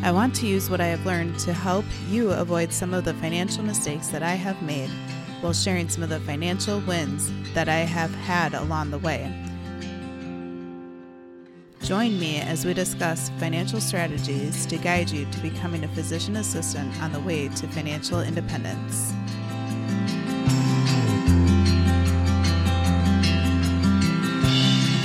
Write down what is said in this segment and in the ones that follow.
I want to use what I have learned to help you avoid some of the financial mistakes that I have made while sharing some of the financial wins that I have had along the way. Join me as we discuss financial strategies to guide you to becoming a physician assistant on the way to financial independence.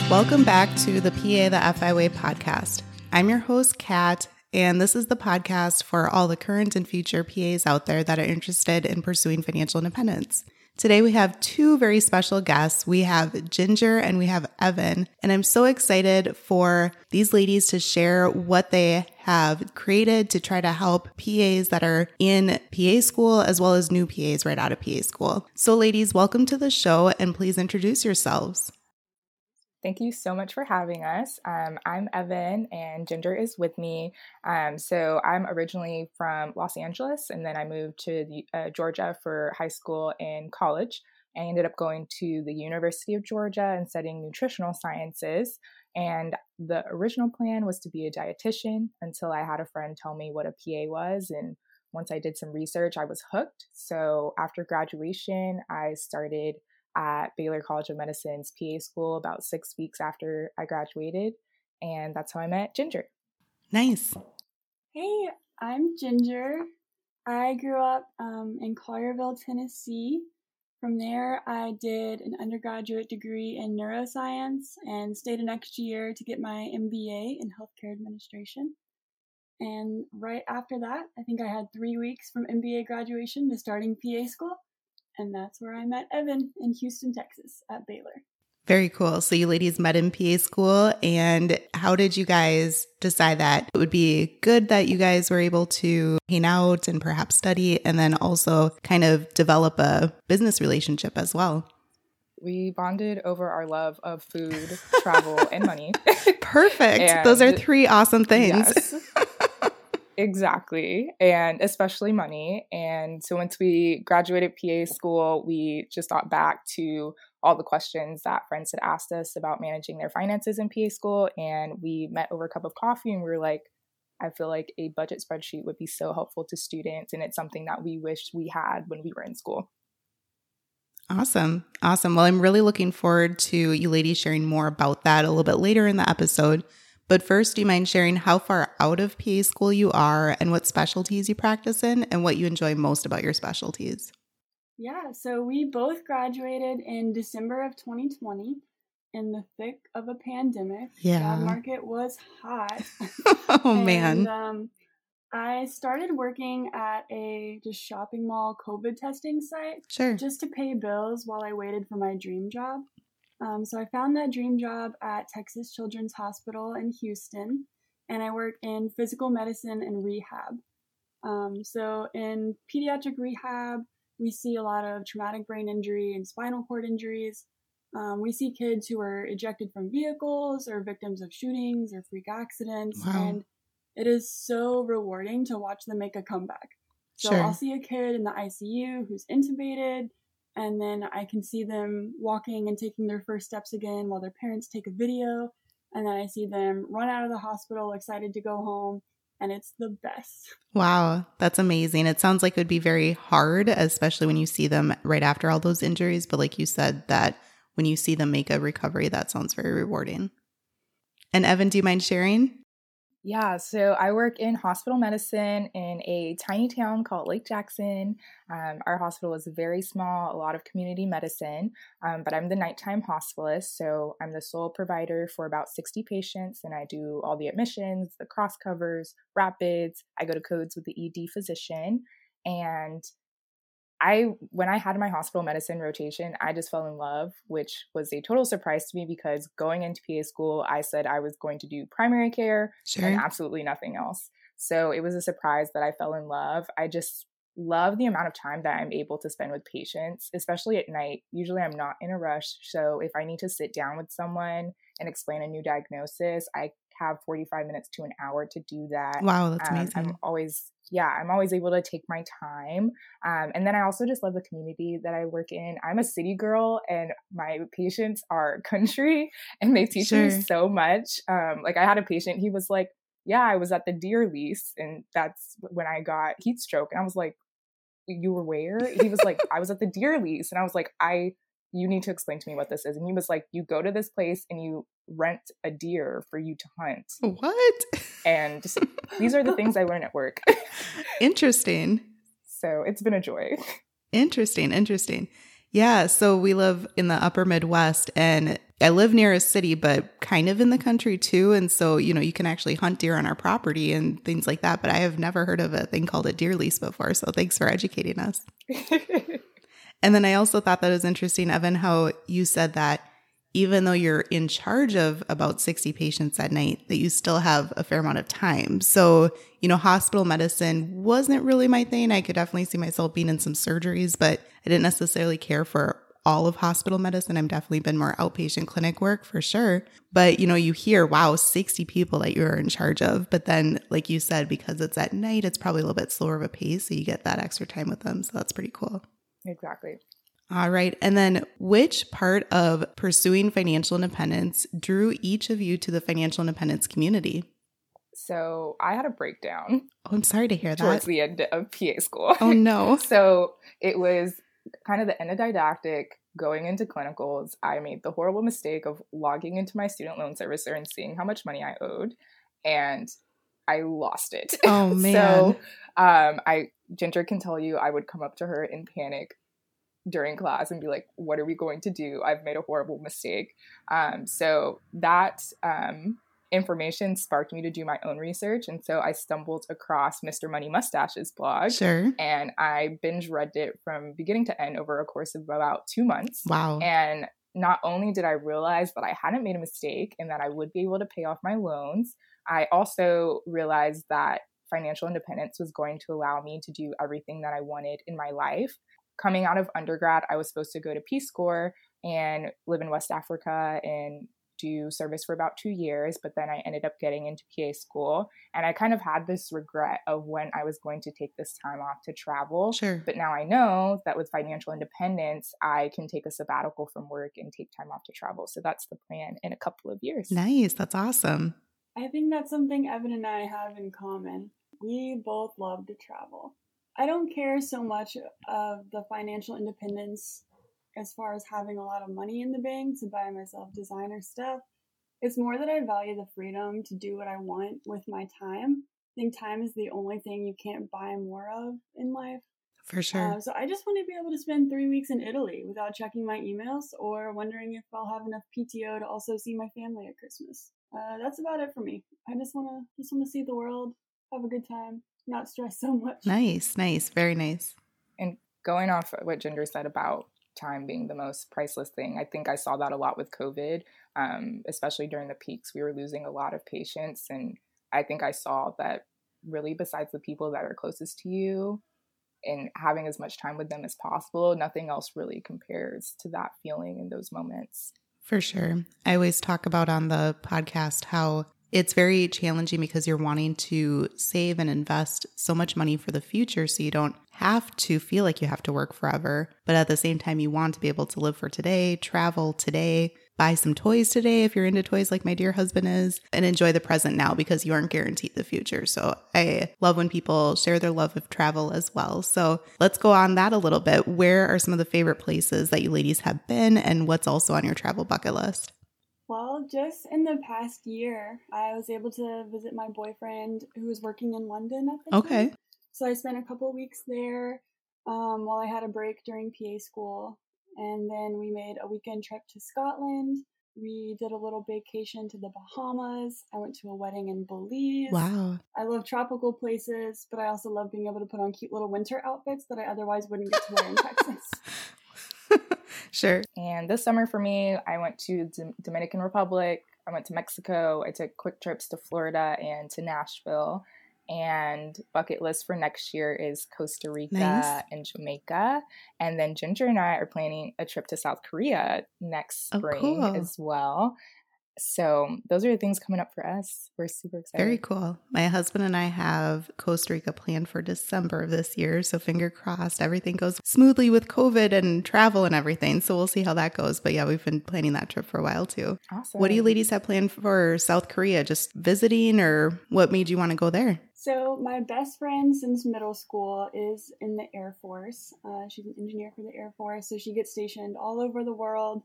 Welcome back to the PA the FI Way podcast. I'm your host, Kat, and this is the podcast for all the current and future PAs out there that are interested in pursuing financial independence. Today we have two very special guests. We have Ginger and we have Evan. And I'm so excited for these ladies to share what they have created to try to help PAs that are in PA school as well as new PAs right out of PA school. So, ladies, welcome to the show and please introduce yourselves. Thank you so much for having us. Um, I'm Evan, and Ginger is with me. Um, so I'm originally from Los Angeles, and then I moved to the, uh, Georgia for high school and college. I ended up going to the University of Georgia and studying nutritional sciences. And the original plan was to be a dietitian until I had a friend tell me what a PA was. And once I did some research, I was hooked. So after graduation, I started at Baylor College of Medicine's PA school about six weeks after I graduated. And that's how I met Ginger. Nice. Hey, I'm Ginger. I grew up um, in Collierville, Tennessee. From there, I did an undergraduate degree in neuroscience and stayed an extra year to get my MBA in healthcare administration. And right after that, I think I had three weeks from MBA graduation to starting PA school. And that's where I met Evan in Houston, Texas at Baylor. Very cool. So you ladies met in PA school and how did you guys decide that it would be good that you guys were able to hang out and perhaps study and then also kind of develop a business relationship as well? We bonded over our love of food, travel, and money. Perfect. and Those are three awesome things. Yes. Exactly. And especially money. And so once we graduated PA school, we just thought back to all the questions that friends had asked us about managing their finances in PA school. And we met over a cup of coffee and we were like, I feel like a budget spreadsheet would be so helpful to students. And it's something that we wished we had when we were in school. Awesome. Awesome. Well, I'm really looking forward to you ladies sharing more about that a little bit later in the episode. But first, do you mind sharing how far out of PA school you are and what specialties you practice in and what you enjoy most about your specialties? Yeah, so we both graduated in December of 2020 in the thick of a pandemic. Yeah. Job market was hot. oh, and, man. Um, I started working at a just shopping mall COVID testing site. Sure. Just to pay bills while I waited for my dream job. Um, so I found that dream job at Texas Children's Hospital in Houston, and I work in physical medicine and rehab. Um, so in pediatric rehab, we see a lot of traumatic brain injury and spinal cord injuries. Um, we see kids who are ejected from vehicles or victims of shootings or freak accidents, wow. and it is so rewarding to watch them make a comeback. So sure. I'll see a kid in the ICU who's intubated and then I can see them walking and taking their first steps again while their parents take a video. And then I see them run out of the hospital excited to go home. And it's the best. Wow, that's amazing. It sounds like it would be very hard, especially when you see them right after all those injuries. But like you said, that when you see them make a recovery, that sounds very rewarding. And Evan, do you mind sharing? Yeah, so I work in hospital medicine in a tiny town called Lake Jackson. Um, our hospital is very small, a lot of community medicine, um, but I'm the nighttime hospitalist. So I'm the sole provider for about 60 patients, and I do all the admissions, the cross covers, rapids. I go to codes with the ED physician. And I when I had my hospital medicine rotation, I just fell in love, which was a total surprise to me because going into PA school, I said I was going to do primary care sure. and absolutely nothing else. So it was a surprise that I fell in love. I just love the amount of time that I'm able to spend with patients, especially at night. Usually I'm not in a rush. So if I need to sit down with someone and explain a new diagnosis, I have 45 minutes to an hour to do that. Wow, that's Um, amazing. I'm always, yeah, I'm always able to take my time. Um, and then I also just love the community that I work in. I'm a city girl, and my patients are country, and they teach me so much. Um, like I had a patient, he was like, "Yeah, I was at the deer lease, and that's when I got heat stroke." And I was like, "You were where?" He was like, "I was at the deer lease," and I was like, "I." You need to explain to me what this is. And he was like, You go to this place and you rent a deer for you to hunt. what? And just, these are the things I learn at work. Interesting. So it's been a joy. Interesting. Interesting. Yeah. So we live in the upper Midwest and I live near a city, but kind of in the country too. And so, you know, you can actually hunt deer on our property and things like that. But I have never heard of a thing called a deer lease before. So thanks for educating us. And then I also thought that was interesting, Evan, how you said that even though you're in charge of about 60 patients at night, that you still have a fair amount of time. So, you know, hospital medicine wasn't really my thing. I could definitely see myself being in some surgeries, but I didn't necessarily care for all of hospital medicine. I've definitely been more outpatient clinic work for sure. But, you know, you hear, wow, 60 people that you're in charge of. But then, like you said, because it's at night, it's probably a little bit slower of a pace. So you get that extra time with them. So that's pretty cool. Exactly. All right. And then which part of pursuing financial independence drew each of you to the financial independence community? So I had a breakdown Oh, I'm sorry to hear that. towards the end of PA school. Oh, no. so it was kind of the end of didactic going into clinicals. I made the horrible mistake of logging into my student loan servicer and seeing how much money I owed. And I lost it. Oh, man. so um, I Ginger can tell you I would come up to her in panic during class and be like, "What are we going to do? I've made a horrible mistake." Um, so that um, information sparked me to do my own research, and so I stumbled across Mr. Money Mustache's blog, Sure. and I binge read it from beginning to end over a course of about two months. Wow. And not only did I realize that I hadn't made a mistake and that I would be able to pay off my loans, I also realized that financial independence was going to allow me to do everything that I wanted in my life. Coming out of undergrad, I was supposed to go to Peace Corps and live in West Africa and do service for about two years, but then I ended up getting into PA school. And I kind of had this regret of when I was going to take this time off to travel. Sure. But now I know that with financial independence, I can take a sabbatical from work and take time off to travel. So that's the plan in a couple of years. Nice. That's awesome. I think that's something Evan and I have in common. We both love to travel. I don't care so much of the financial independence as far as having a lot of money in the bank to buy myself designer stuff. It's more that I value the freedom to do what I want with my time. I think time is the only thing you can't buy more of in life. For sure. Uh, so I just want to be able to spend three weeks in Italy without checking my emails or wondering if I'll have enough PTO to also see my family at Christmas. Uh, that's about it for me. I just want to just want to see the world, have a good time, not stress so much. nice. Nice. Very nice. And going off what Ginger said about time being the most priceless thing, I think I saw that a lot with COVID, um, especially during the peaks. We were losing a lot of patients. And I think I saw that really, besides the people that are closest to you, and having as much time with them as possible, nothing else really compares to that feeling in those moments. For sure. I always talk about on the podcast how it's very challenging because you're wanting to save and invest so much money for the future so you don't have to feel like you have to work forever. But at the same time, you want to be able to live for today, travel today, buy some toys today if you're into toys like my dear husband is, and enjoy the present now because you aren't guaranteed the future. So I love when people share their love of travel as well. So let's go on that a little bit. Where are some of the favorite places that you ladies have been and what's also on your travel bucket list? Well, just in the past year, I was able to visit my boyfriend who was working in London at the Okay. time. So I spent a couple of weeks there um, while I had a break during PA school. And then we made a weekend trip to Scotland. We did a little vacation to the Bahamas. I went to a wedding in Belize. Wow. I love tropical places, but I also love being able to put on cute little winter outfits that I otherwise wouldn't get to wear in Texas. Sure. And this summer for me, I went to D- Dominican Republic. I went to Mexico. I took quick trips to Florida and to Nashville. And bucket list for next year is Costa Rica Nice. and Jamaica. And then Ginger and I are planning a trip to South Korea next Oh, spring cool. as well. So those are the things coming up for us. We're super excited. Very cool. My husband and I have Costa Rica planned for December of this year. So, finger crossed, everything goes smoothly with COVID and travel and everything. So, we'll see how that goes. But yeah, we've been planning that trip for a while too. Awesome. What do you ladies have planned for South Korea? Just visiting, or what made you want to go there? So my best friend since middle school is in the Air Force. Uh, she's an engineer for the Air Force, so she gets stationed all over the world,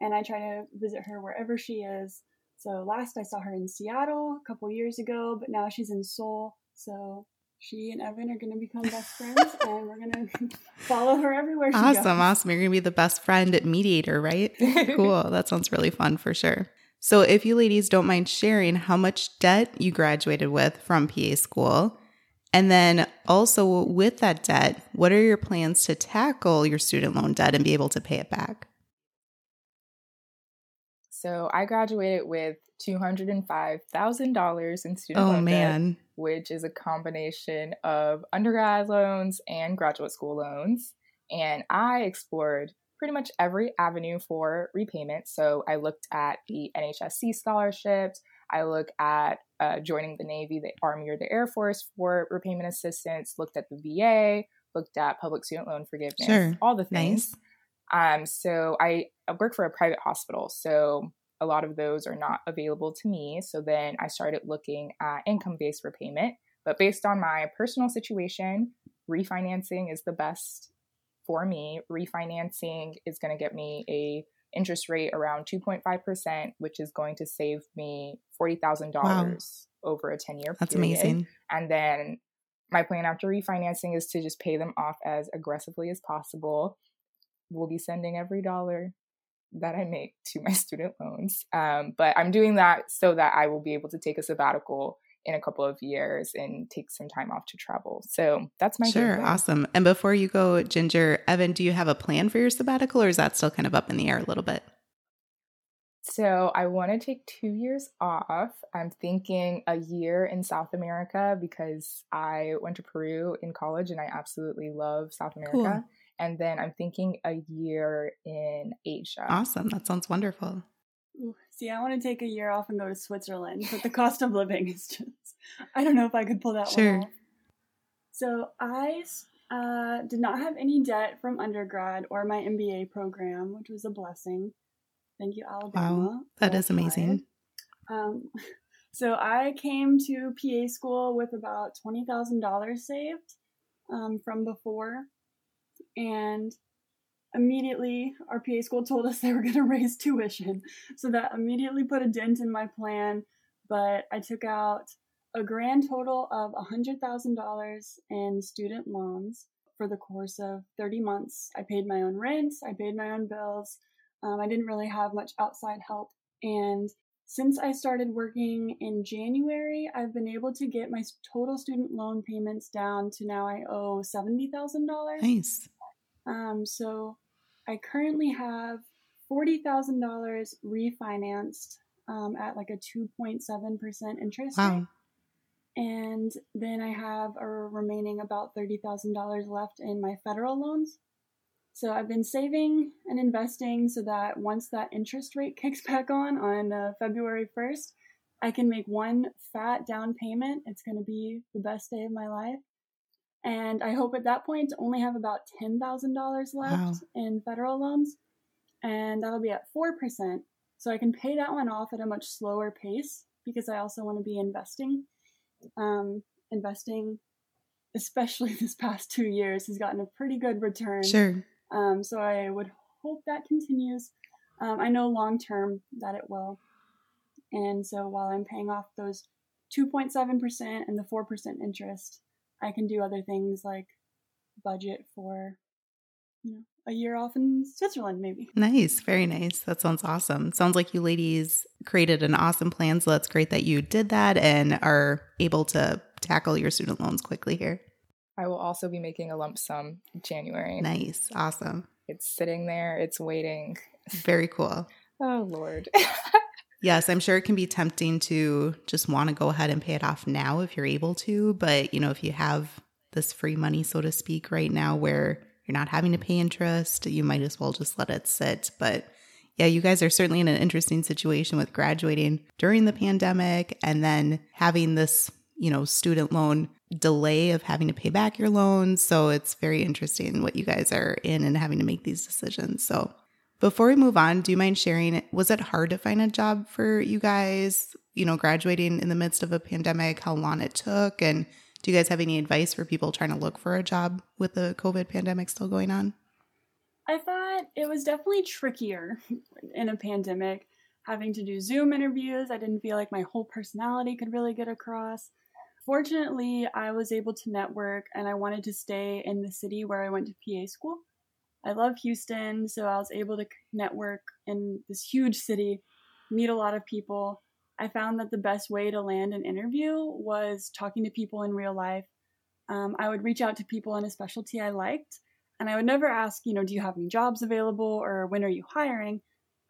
and I try to visit her wherever she is. So last I saw her in Seattle a couple years ago, but now she's in Seoul. So she and Evan are going to become best friends, and we're going to follow her everywhere she Awesome, goes. awesome. You're going to be the best friend mediator, right? cool. That sounds really fun for sure. So, if you ladies don't mind sharing how much debt you graduated with from PA school, and then also with that debt, what are your plans to tackle your student loan debt and be able to pay it back? So I graduated with $205,000 in student Oh, loan debt. man. which is a combination of undergrad loans and graduate school loans. And I explored pretty much every avenue for repayment. So I looked at the NHSC scholarships. I looked at uh, joining the Navy, the Army, or the Air Force for repayment assistance. Looked at the VA. Looked at public student loan forgiveness. Sure. All the things. Nice. Um, so I, work for a private hospital, so a lot of those are not available to me. So then I started looking at income-based repayment. But based on my personal situation, refinancing is the best for me. Refinancing is going to get me a interest rate around 2.5%, which is going to save me $40,000 Wow. over a 10-year That's amazing. And then my plan after refinancing is to just pay them off as aggressively as possible. We'll be sending every dollar that I make to my student loans. Um, but I'm doing that so that I will be able to take a sabbatical in a couple of years and take some time off to travel. So that's my Sure. plan. Awesome. And before you go, Ginger, Evan, do you have a plan for your sabbatical or is that still kind of up in the air a little bit? So I want to take two years off. I'm thinking a year in South America because I went to Peru in college and I absolutely love South America. Cool. And then I'm thinking a year in Asia. Awesome. That sounds wonderful. See, I want to take a year off and go to Switzerland, but the cost of living is just, I don't know if I could pull that Sure. one off. So I uh, did not have any debt from undergrad or my MBA program, which was a blessing. Thank you, Alabama. that Roll is amazing. Um, so I came to PA school with about $20,000 saved um, from before. And immediately our PA school told us they were going to raise tuition. So that immediately put a dent in my plan. But I took out a grand total of $100,000 in student loans for the course of 30 months. I paid my own rent, I paid my own bills. Um, I didn't really have much outside help. And since I started working in January, I've been able to get my total student loan payments down to now I owe $70,000. Nice. Um, so I currently have forty thousand dollars refinanced um, at like a two point seven percent interest rate, and then I have a remaining about thirty thousand dollars left in my federal loans. So I've been saving and investing so that once that interest rate kicks back on on uh, February first, I can make one fat down payment. It's going to be the best day of my life. And I hope at that point to only have about $10,000 left Wow. in federal loans. And that'll be at 4%. So I can pay that one off at a much slower pace because I also want to be investing. Um, investing, especially this past two years, has gotten a pretty good return. Sure. Um, so I would hope that continues. Um, I know long term that it will. And so while I'm paying off those 2.7% and the 4% interest, I can do other things like budget for, you know, a year off in Switzerland, maybe. Nice. Very nice. That sounds awesome. Sounds like you ladies created an awesome plan. So that's great that you did that and are able to tackle your student loans quickly here. I will also be making a lump sum in January. Nice. Awesome. It's sitting there, it's waiting. Very cool. Oh, Lord. Yes, I'm sure it can be tempting to just want to go ahead and pay it off now if you're able to. But, you know, if you have this free money, so to speak, right now where you're not having to pay interest, you might as well just let it sit. But yeah, you guys are certainly in an interesting situation with graduating during the pandemic and then having this, you know, student loan delay of having to pay back your loans. So it's very interesting what you guys are in and having to make these decisions. So before we move on, do you mind sharing? Was it hard to find a job for you guys, you know, graduating in the midst of a pandemic, how long it took? And do you guys have any advice for people trying to look for a job with the COVID pandemic still going on? I thought it was definitely trickier in a pandemic having to do Zoom interviews. I didn't feel like my whole personality could really get across. Fortunately, I was able to network and I wanted to stay in the city where I went to PA school. I love Houston, so I was able to network in this huge city, meet a lot of people. I found that the best way to land an interview was talking to people in real life. Um, I would reach out to people in a specialty I liked, and I would never ask, you know, do you have any jobs available or when are you hiring?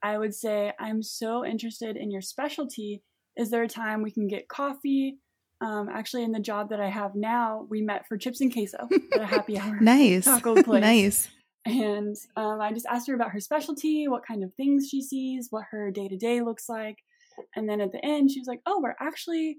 I would say, I'm so interested in your specialty. Is there a time we can get coffee? Um, actually, in the job that I have now, we met for chips and queso at a happy hour nice taco place. nice. And um, I just asked her about her specialty, what kind of things she sees, what her day to day looks like. And then at the end, she was like, Oh, we're actually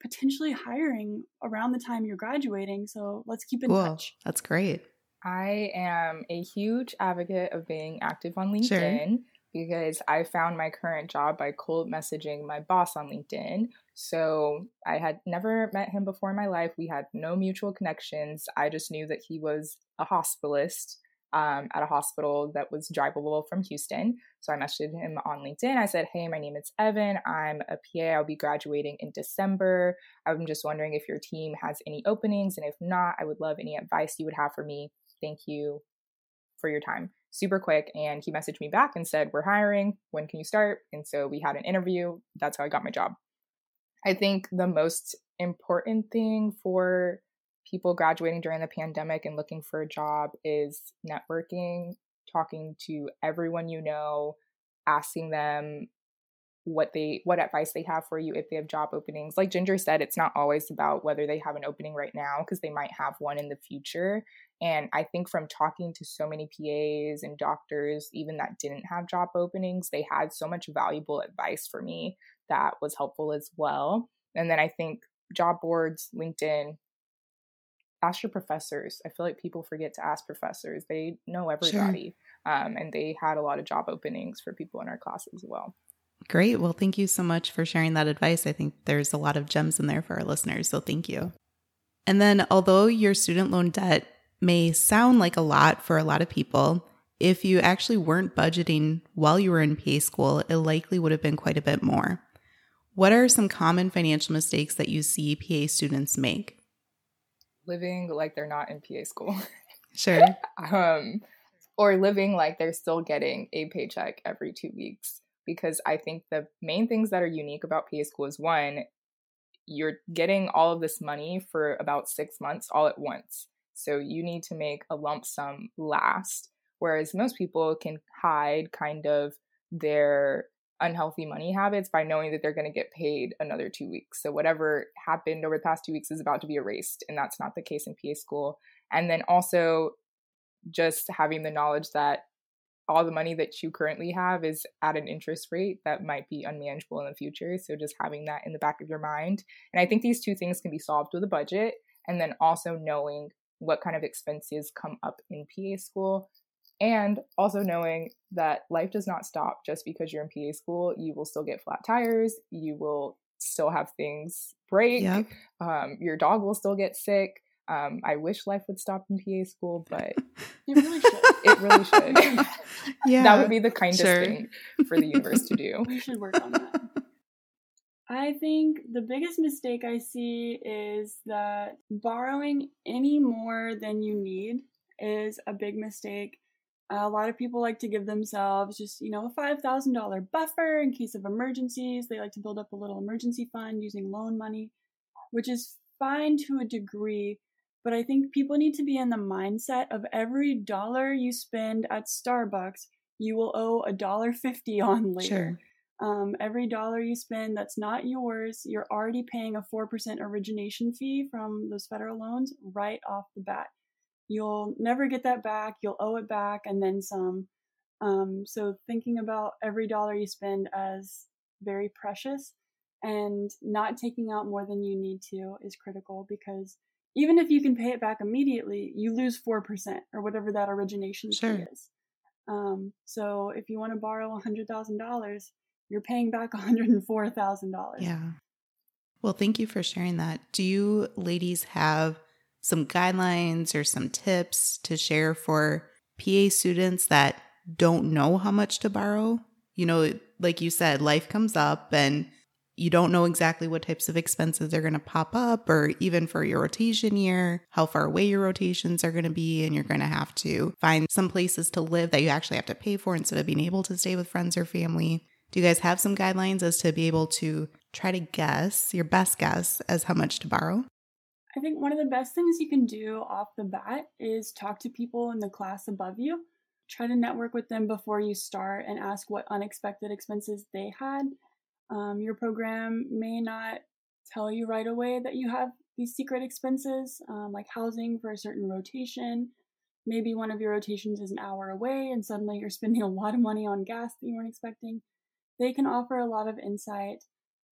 potentially hiring around the time you're graduating. So let's keep in Cool. touch. That's great. I am a huge advocate of being active on LinkedIn because I found my current job by cold messaging my boss on LinkedIn. So I had never met him before in my life. We had no mutual connections. I just knew that he was a hospitalist um, at a hospital that was drivable from Houston. So I messaged him on LinkedIn. I said, Hey, my name is Evan. I'm a PA. I'll be graduating in December. I'm just wondering if your team has any openings. And if not, I would love any advice you would have for me. Thank you for your time. Super quick. And he messaged me back and said, We're hiring. When can you start? And so we had an interview. That's how I got my job. I think the most important thing for people graduating during the pandemic and looking for a job is networking, talking to everyone you know, asking them what they what advice they have for you if they have job openings. Like Ginger said, it's not always about whether they have an opening right now because they might have one in the future. And I think from talking to so many PAs and doctors, even that didn't have job openings, they had so much valuable advice for me that was helpful as well. And then I think job boards, LinkedIn, ask your professors. I feel like people forget to ask professors. They know everybody. Sure. Um, and they had a lot of job openings for people in our class as well. Great. Well, thank you so much for sharing that advice. I think there's a lot of gems in there for our listeners. So thank you. And then, although your student loan debt may sound like a lot for a lot of people, if you actually weren't budgeting while you were in PA school, it likely would have been quite a bit more. What are some common financial mistakes that you see PA students make? Living like they're not in PA school. Sure. um, or living like they're still getting a paycheck every two weeks. Because I think the main things that are unique about PA school is one, you're getting all of this money for about six months all at once. So you need to make a lump sum last. Whereas most people can hide kind of their unhealthy money habits by knowing that they're going to get paid another two weeks. So whatever happened over the past two weeks is about to be erased, and that's not the case in PA school. And then also just having the knowledge that all the money that you currently have is at an interest rate that might be unmanageable in the future. So just having that in the back of your mind. And I think these two things can be solved with a budget and then also knowing what kind of expenses come up in PA school and also knowing that life does not stop just because you're in PA school. You will still get flat tires. You will still have things break. Yep. Um, your dog will still get sick. Um, I wish life would stop in PA school, but it really should. It really should. yeah, that would be the kindest sure. thing for the universe to do. We should work on that. I think the biggest mistake I see is that borrowing any more than you need is a big mistake a lot of people like to give themselves just, you know, a $5,000 buffer in case of emergencies. They like to build up a little emergency fund using loan money, which is fine to a degree. But I think people need to be in the mindset of every dollar you spend at Starbucks, you will owe a dollar fifty on later. Sure. Um, every dollar you spend that's not yours, you're already paying a 4% origination fee from those federal loans right off the bat. You'll never get that back. You'll owe it back and then some. Um, so thinking about every dollar you spend as very precious and not taking out more than you need to is critical because even if you can pay it back immediately, you lose 4% or whatever that origination sure. fee is. Um, so if you want to borrow $100,000, you're paying back $104,000. Yeah. Well, thank you for sharing that. Do you ladies have some guidelines or some tips to share for PA students that don't know how much to borrow? You know, like you said, life comes up and you don't know exactly what types of expenses are going to pop up, or even for your rotation year, how far away your rotations are going to be. And you're going to have to find some places to live that you actually have to pay for instead of being able to stay with friends or family. Do you guys have some guidelines as to be able to try to guess your best guess as how much to borrow? I think one of the best things you can do off the bat is talk to people in the class above you. Try to network with them before you start and ask what unexpected expenses they had um, your program may not tell you right away that you have these secret expenses, um, like housing for a certain rotation. Maybe one of your rotations is an hour away and suddenly you're spending a lot of money on gas that you weren't expecting. They can offer a lot of insight.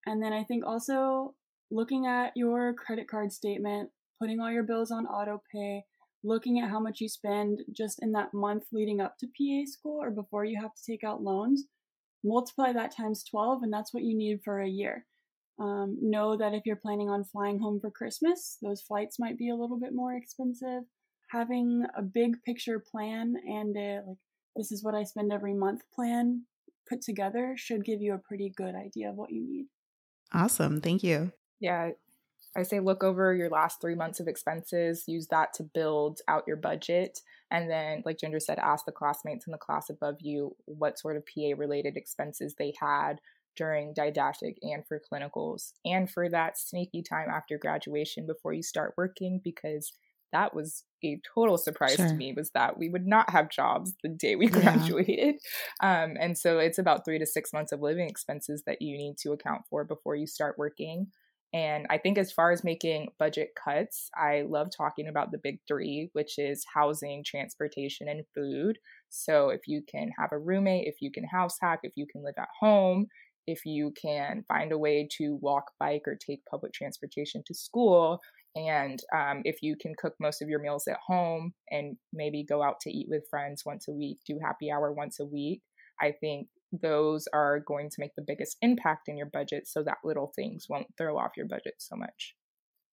And then I think also looking at your credit card statement, putting all your bills on auto pay, looking at how much you spend just in that month leading up to PA school or before you have to take out loans multiply that times 12, and that's what you need for a year. Um, know that if you're planning on flying home for Christmas, those flights might be a little bit more expensive. Having a big picture plan and a, like, this is what I spend every month plan put together should give you a pretty good idea of what you need. Awesome. Thank you. Yeah, I say look over your last three months of expenses, use that to build out your budget. And then, like Ginger said, ask the classmates in the class above you what sort of PA related expenses they had during didactic and for clinicals and for that sneaky time after graduation before you start working because that was a total surprise sure. to me was that we would not have jobs the day we graduated yeah. um, and so it's about three to six months of living expenses that you need to account for before you start working and I think as far as making budget cuts, I love talking about the big three, which is housing, transportation, and food. So if you can have a roommate, if you can house hack, if you can live at home, if you can find a way to walk, bike, or take public transportation to school, and um, if you can cook most of your meals at home and maybe go out to eat with friends once a week, do happy hour once a week, I think those are going to make the biggest impact in your budget so that little things won't throw off your budget so much.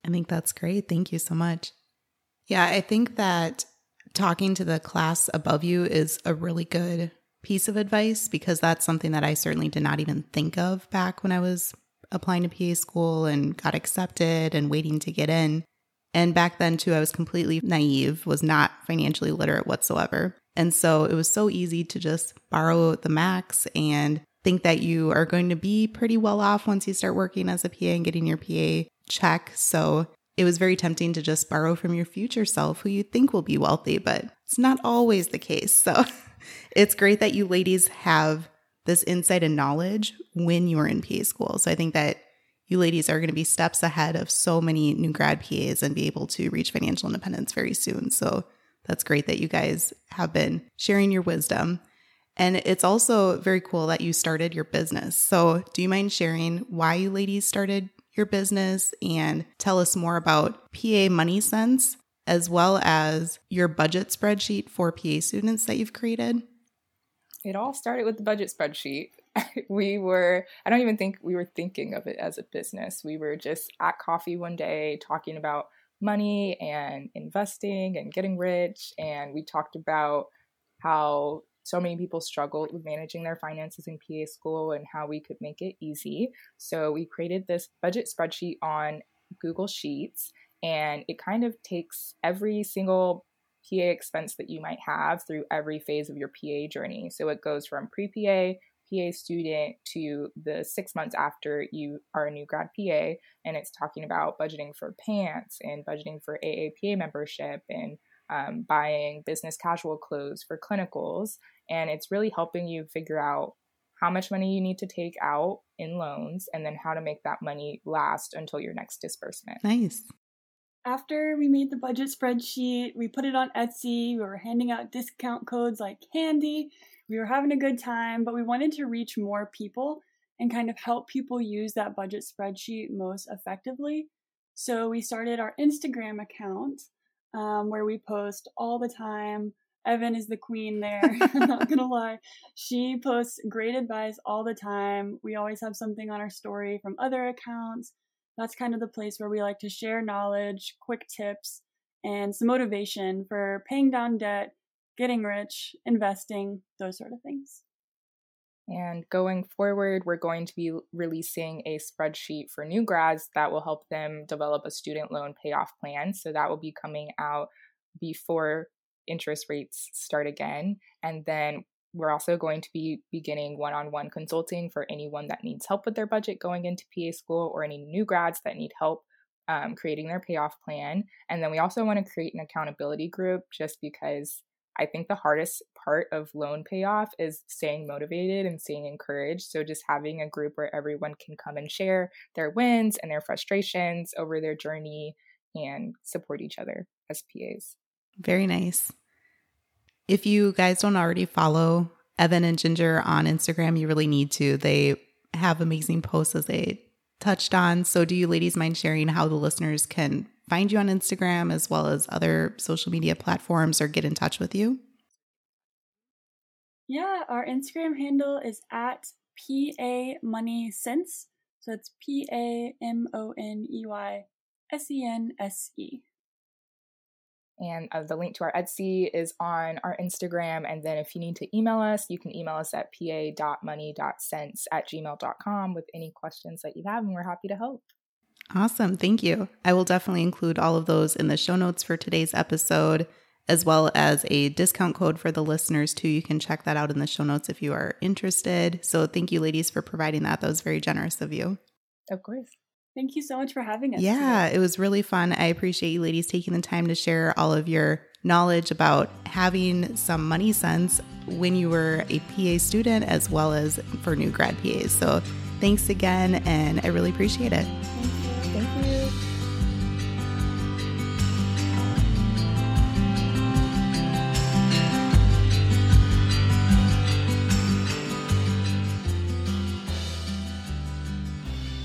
I think that's great. Thank you so much. Yeah, I think that talking to the class above you is a really good piece of advice because that's something that I certainly did not even think of back when I was applying to PA school and got accepted and waiting to get in. And back then, too, I was completely naive, was not financially literate whatsoever. And so it was so easy to just borrow the max and think that you are going to be pretty well off once you start working as a PA and getting your PA check. So it was very tempting to just borrow from your future self who you think will be wealthy, but it's not always the case. So it's great that you ladies have this insight and knowledge when you're in PA school. So I think that you ladies are going to be steps ahead of so many new grad PAs and be able to reach financial independence very soon. So that's great that you guys have been sharing your wisdom. And it's also very cool that you started your business. So, do you mind sharing why you ladies started your business and tell us more about PA Money Sense as well as your budget spreadsheet for PA students that you've created? It all started with the budget spreadsheet. we were, I don't even think we were thinking of it as a business. We were just at coffee one day talking about money and investing and getting rich. And we talked about how so many people struggle with managing their finances in PA school and how we could make it easy. So we created this budget spreadsheet on Google Sheets, and it kind of takes every single PA expense that you might have through every phase of your PA journey. So it goes from pre PA, PA student to the six months after you are a new grad PA. And it's talking about budgeting for pants and budgeting for AAPA membership and um, buying business casual clothes for clinicals. And it's really helping you figure out how much money you need to take out in loans, and then how to make that money last until your next disbursement. Nice. After we made the budget spreadsheet, we put it on Etsy. We were handing out discount codes like candy. We were having a good time, but we wanted to reach more people and kind of help people use that budget spreadsheet most effectively. So we started our Instagram account um, where we post all the time Evan is the queen there. I'm not gonna lie. She posts great advice all the time. We always have something on our story from other accounts. That's kind of the place where we like to share knowledge, quick tips, and some motivation for paying down debt, getting rich, investing, those sort of things. And going forward, we're going to be releasing a spreadsheet for new grads that will help them develop a student loan payoff plan. So that will be coming out before interest rates start again. And then we're also going to be beginning one on one consulting for anyone that needs help with their budget going into PA school or any new grads that need help um, creating their payoff plan. And then we also want to create an accountability group just because I think the hardest part of loan payoff is staying motivated and staying encouraged. So, just having a group where everyone can come and share their wins and their frustrations over their journey and support each other as PAs. Very nice. If you guys don't already follow Evan and Ginger on Instagram, you really need to. They have amazing posts as they touched on. So, do you ladies mind sharing how the listeners can find you on Instagram as well as other social media platforms or get in touch with you? Yeah, our Instagram handle is at PA Money Sense. So it's P A M O N E Y S E N S E. And uh, the link to our Etsy is on our Instagram. And then if you need to email us, you can email us at pa.money.sense at gmail.com with any questions that you have, and we're happy to help. Awesome. Thank you. I will definitely include all of those in the show notes for today's episode, as well as a discount code for the listeners, too. You can check that out in the show notes if you are interested. So thank you, ladies, for providing that. That was very generous of you. Of course. Thank you so much for having us. Yeah, today. it was really fun. I appreciate you ladies taking the time to share all of your knowledge about having some money sense when you were a PA student as well as for new grad PAs. So thanks again, and I really appreciate it.